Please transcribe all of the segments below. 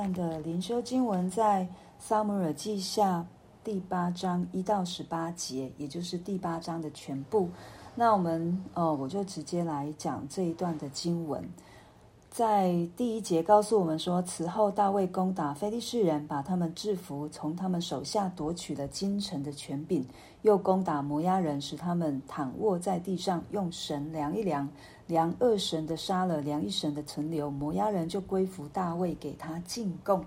看的灵修经文在撒母耳记下第八章一到十八节，也就是第八章的全部。那我们呃，我就直接来讲这一段的经文。在第一节告诉我们说，此后大卫攻打非利士人，把他们制服，从他们手下夺取了京城的权柄；又攻打摩押人，使他们躺卧在地上，用绳量一量，量二神的杀了，量一神的存留。摩押人就归服大卫，给他进贡。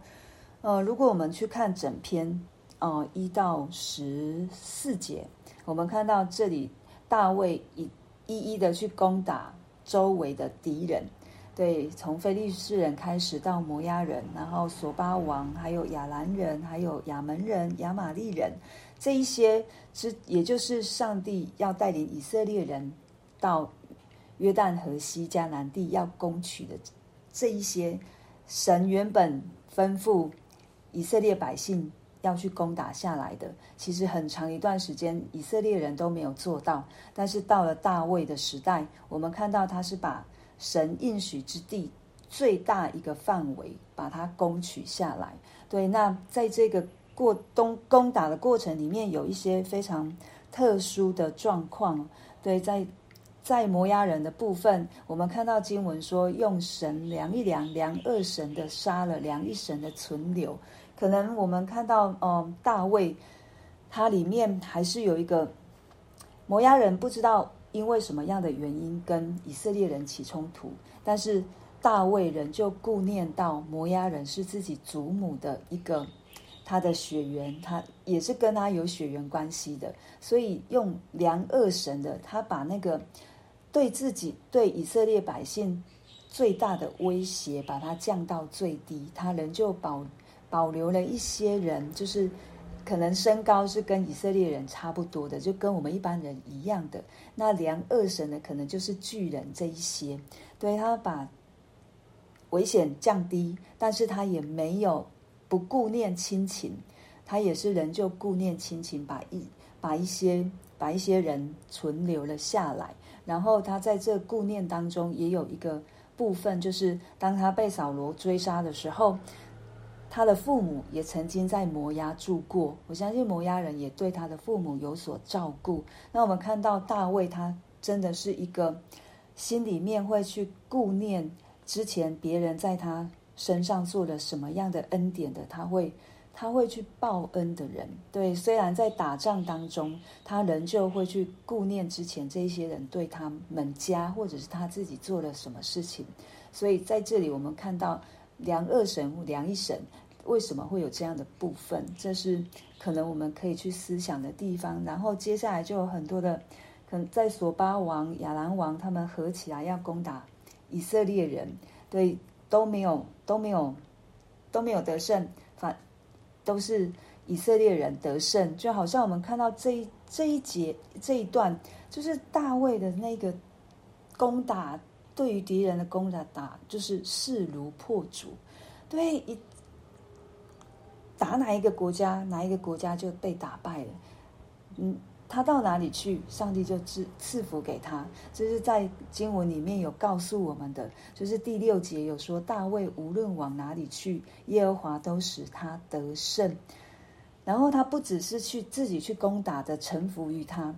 呃，如果我们去看整篇，呃，一到十四节，我们看到这里大卫一一一的去攻打周围的敌人。对，从菲利士人开始到摩押人，然后索巴王，还有亚兰人，还有亚门人、亚玛力人，这一些是，也就是上帝要带领以色列人到约旦河西迦南地要攻取的这一些，神原本吩咐以色列百姓要去攻打下来的，其实很长一段时间以色列人都没有做到，但是到了大卫的时代，我们看到他是把。神应许之地最大一个范围，把它攻取下来。对，那在这个过东攻打的过程里面，有一些非常特殊的状况。对，在在摩押人的部分，我们看到经文说，用神量一量，量二神的杀了，量一神的存留。可能我们看到，嗯，大卫他里面还是有一个摩押人，不知道。因为什么样的原因跟以色列人起冲突？但是大卫人就顾念到摩押人是自己祖母的一个他的血缘，他也是跟他有血缘关系的，所以用量恶神的，他把那个对自己对以色列百姓最大的威胁，把它降到最低，他仍旧保保留了一些人，就是。可能身高是跟以色列人差不多的，就跟我们一般人一样的。那量二神的可能就是巨人这一些，对，他把危险降低，但是他也没有不顾念亲情，他也是仍旧顾念亲情，把一把一些把一些人存留了下来。然后他在这顾念当中也有一个部分，就是当他被扫罗追杀的时候。他的父母也曾经在摩押住过，我相信摩押人也对他的父母有所照顾。那我们看到大卫，他真的是一个心里面会去顾念之前别人在他身上做了什么样的恩典的，他会他会去报恩的人。对，虽然在打仗当中，他仍旧会去顾念之前这些人对他们家或者是他自己做了什么事情。所以在这里我们看到。量二绳，量一神，为什么会有这样的部分？这是可能我们可以去思想的地方。然后接下来就有很多的，可能在索巴王、亚兰王他们合起来要攻打以色列人，对，都没有都没有都没有得胜，反都是以色列人得胜。就好像我们看到这一这一节这一段，就是大卫的那个攻打。对于敌人的攻打，打就是势如破竹。对，一打哪一个国家，哪一个国家就被打败了。嗯，他到哪里去，上帝就赐赐福给他。这是在经文里面有告诉我们的，就是第六节有说，大卫无论往哪里去，耶和华都使他得胜。然后他不只是去自己去攻打的，臣服于他，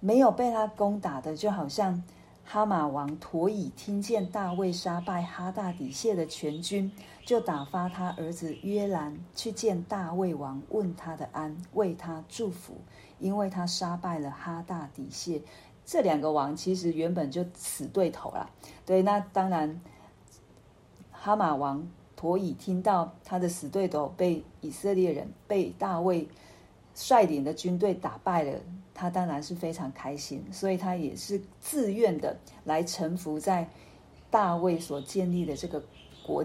没有被他攻打的，就好像。哈马王陀以听见大卫杀败哈大底谢的全军，就打发他儿子约兰去见大卫王，问他的安，为他祝福，因为他杀败了哈大底谢。这两个王其实原本就死对头了。对，那当然，哈马王陀以听到他的死对头被以色列人被大卫率领的军队打败了。他当然是非常开心，所以他也是自愿的来臣服在大卫所建立的这个国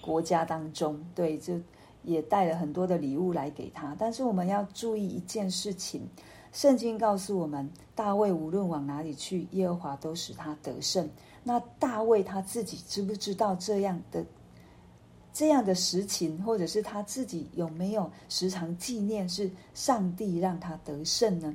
国家当中。对，就也带了很多的礼物来给他。但是我们要注意一件事情，圣经告诉我们，大卫无论往哪里去，耶和华都使他得胜。那大卫他自己知不知道这样的这样的实情，或者是他自己有没有时常纪念是上帝让他得胜呢？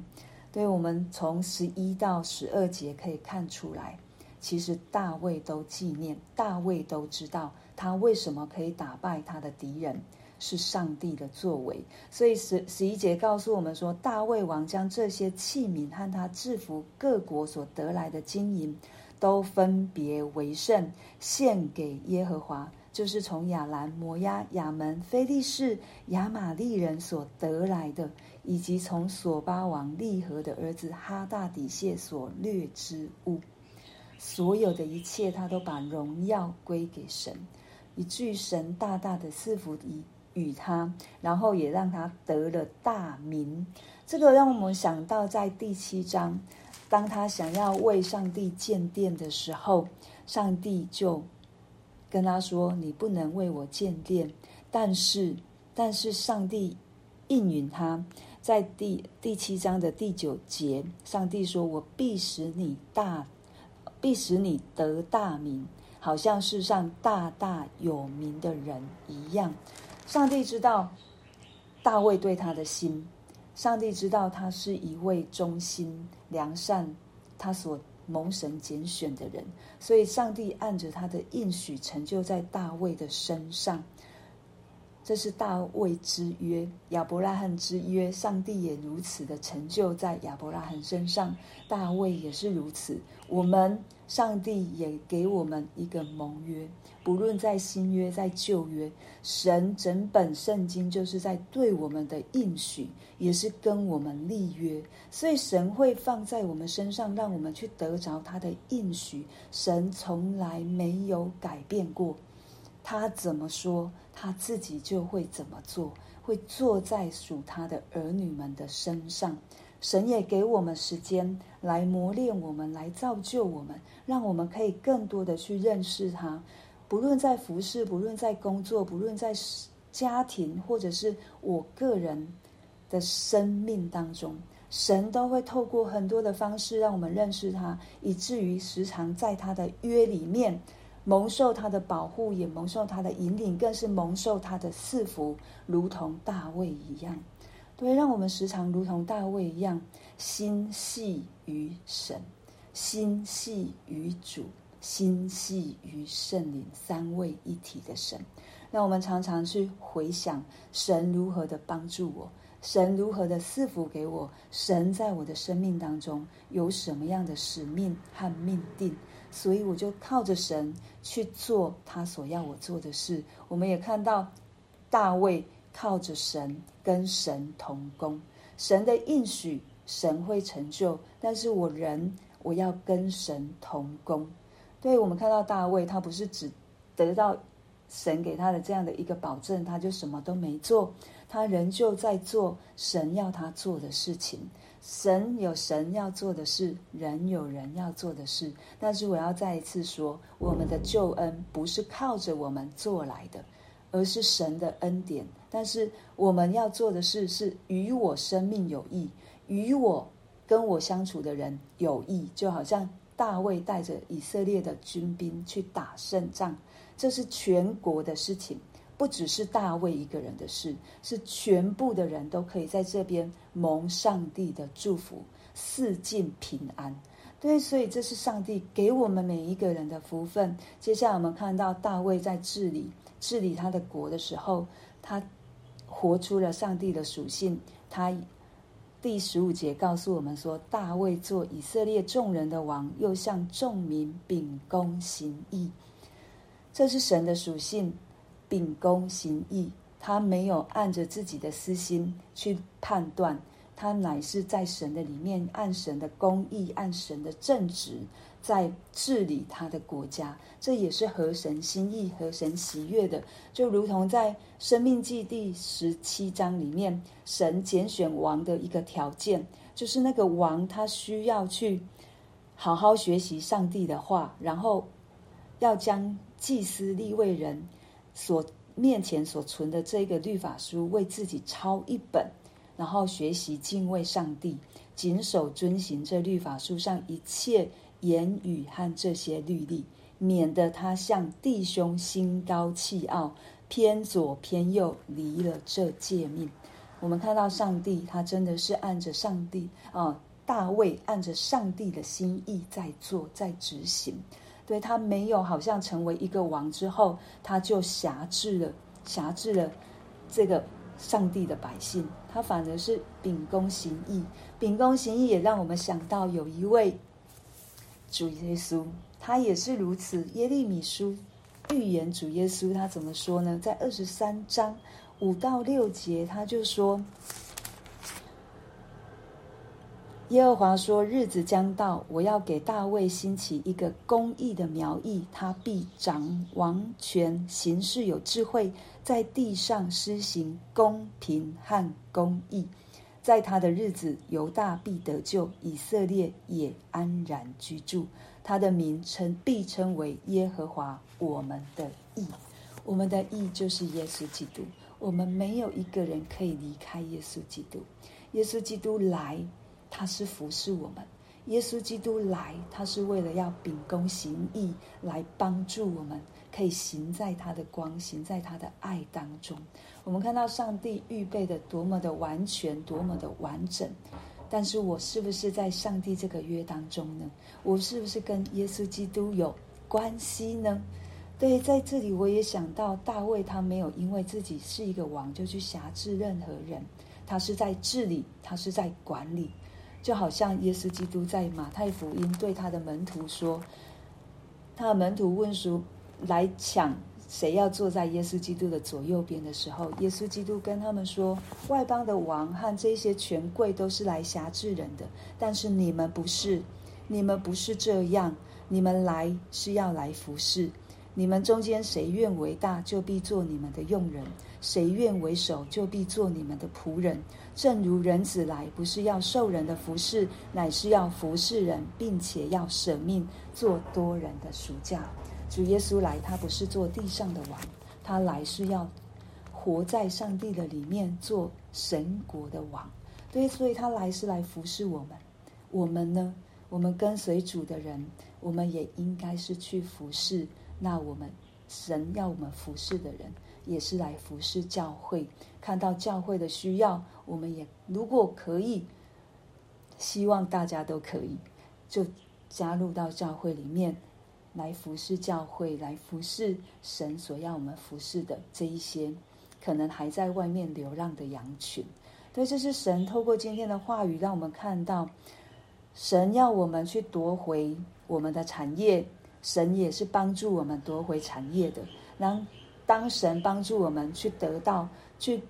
对，我们从十一到十二节可以看出来，其实大卫都纪念，大卫都知道他为什么可以打败他的敌人？是上帝的作为。所以十十一节告诉我们说，大卫王将这些器皿和他制服各国所得来的金银，都分别为圣，献给耶和华。就是从亚兰、摩押、亚门、非利士、亚玛利人所得来的，以及从索巴王利和的儿子哈大底谢所掠之物，所有的一切，他都把荣耀归给神，以至于神大大的赐福于与他，然后也让他得了大名。这个让我们想到，在第七章，当他想要为上帝建殿的时候，上帝就。跟他说：“你不能为我建殿，但是，但是上帝应允他，在第第七章的第九节，上帝说：‘我必使你大，必使你得大名，好像世上大大有名的人一样。’上帝知道大卫对他的心，上帝知道他是一位忠心良善，他所。”蒙神拣选的人，所以上帝按着他的应许成就在大卫的身上。这是大卫之约，亚伯拉罕之约，上帝也如此的成就在亚伯拉罕身上，大卫也是如此。我们上帝也给我们一个盟约，不论在新约在旧约，神整本圣经就是在对我们的应许，也是跟我们立约，所以神会放在我们身上，让我们去得着他的应许。神从来没有改变过。他怎么说，他自己就会怎么做，会坐在属他的儿女们的身上。神也给我们时间来磨练我们，来造就我们，让我们可以更多的去认识他。不论在服侍，不论在工作，不论在家庭，或者是我个人的生命当中，神都会透过很多的方式让我们认识他，以至于时常在他的约里面。蒙受他的保护，也蒙受他的引领，更是蒙受他的赐福，如同大卫一样。对，让我们时常如同大卫一样，心系于神，心系于主，心系于圣灵，三位一体的神。让我们常常去回想神如何的帮助我，神如何的赐福给我，神在我的生命当中有什么样的使命和命定。所以我就靠着神去做他所要我做的事。我们也看到大卫靠着神跟神同工，神的应许神会成就，但是我人我要跟神同工。对，我们看到大卫，他不是只得到神给他的这样的一个保证，他就什么都没做，他仍旧在做神要他做的事情。神有神要做的事，人有人要做的事。但是我要再一次说，我们的救恩不是靠着我们做来的，而是神的恩典。但是我们要做的事是与我生命有益，与我跟我相处的人有益。就好像大卫带着以色列的军兵去打胜仗，这是全国的事情。不只是大卫一个人的事，是全部的人都可以在这边蒙上帝的祝福，四境平安。对，所以这是上帝给我们每一个人的福分。接下来我们看到大卫在治理治理他的国的时候，他活出了上帝的属性。他第十五节告诉我们说，大卫做以色列众人的王，又向众民秉公行义。这是神的属性。秉公行义，他没有按着自己的私心去判断，他乃是在神的里面，按神的公义，按神的正直，在治理他的国家。这也是合神心意、合神喜悦的。就如同在《生命记》第十七章里面，神拣选王的一个条件，就是那个王他需要去好好学习上帝的话，然后要将祭司立位人。所面前所存的这个律法书，为自己抄一本，然后学习敬畏上帝，谨守遵行这律法书上一切言语和这些律例，免得他向弟兄心高气傲，偏左偏右，离了这诫命。我们看到上帝，他真的是按着上帝啊，大卫按着上帝的心意在做，在执行。对，他没有好像成为一个王之后，他就辖制了，辖制了这个上帝的百姓。他反而是秉公行义，秉公行义也让我们想到有一位主耶稣，他也是如此。耶利米书预言主耶稣，他怎么说呢？在二十三章五到六节，他就说。耶和华说：“日子将到，我要给大卫兴起一个公义的苗裔，他必掌王权，行事有智慧，在地上施行公平和公义。在他的日子，犹大必得救，以色列也安然居住。他的名称必称为耶和华我们的义。我们的义就是耶稣基督。我们没有一个人可以离开耶稣基督。耶稣基督来。”他是服侍我们，耶稣基督来，他是为了要秉公行义，来帮助我们，可以行在他的光，行在他的爱当中。我们看到上帝预备的多么的完全，多么的完整。但是我是不是在上帝这个约当中呢？我是不是跟耶稣基督有关系呢？对，在这里我也想到大卫，他没有因为自己是一个王就去辖制任何人，他是在治理，他是在管理。就好像耶稣基督在马太福音对他的门徒说，他的门徒问说：“来抢谁要坐在耶稣基督的左右边的时候，耶稣基督跟他们说：外邦的王和这些权贵都是来辖制人的，但是你们不是，你们不是这样，你们来是要来服侍。你们中间谁愿为大，就必做你们的用人；谁愿为首，就必做你们的仆人。”正如人子来，不是要受人的服侍，乃是要服侍人，并且要舍命做多人的赎价。主耶稣来，他不是做地上的王，他来是要活在上帝的里面，做神国的王。对，所以他来是来服侍我们。我们呢？我们跟随主的人，我们也应该是去服侍。那我们神要我们服侍的人。也是来服侍教会，看到教会的需要，我们也如果可以，希望大家都可以，就加入到教会里面来服侍教会，来服侍神所要我们服侍的这一些可能还在外面流浪的羊群。对，这是神透过今天的话语，让我们看到，神要我们去夺回我们的产业，神也是帮助我们夺回产业的。然当神帮助我们去得到、去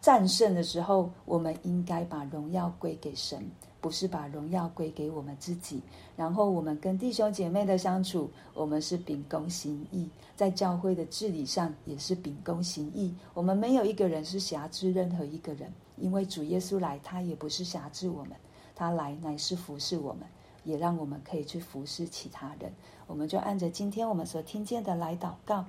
战胜的时候，我们应该把荣耀归给神，不是把荣耀归给我们自己。然后我们跟弟兄姐妹的相处，我们是秉公行义，在教会的治理上也是秉公行义。我们没有一个人是辖制任何一个人，因为主耶稣来，他也不是辖制我们，他来乃是服侍我们，也让我们可以去服侍其他人。我们就按着今天我们所听见的来祷告。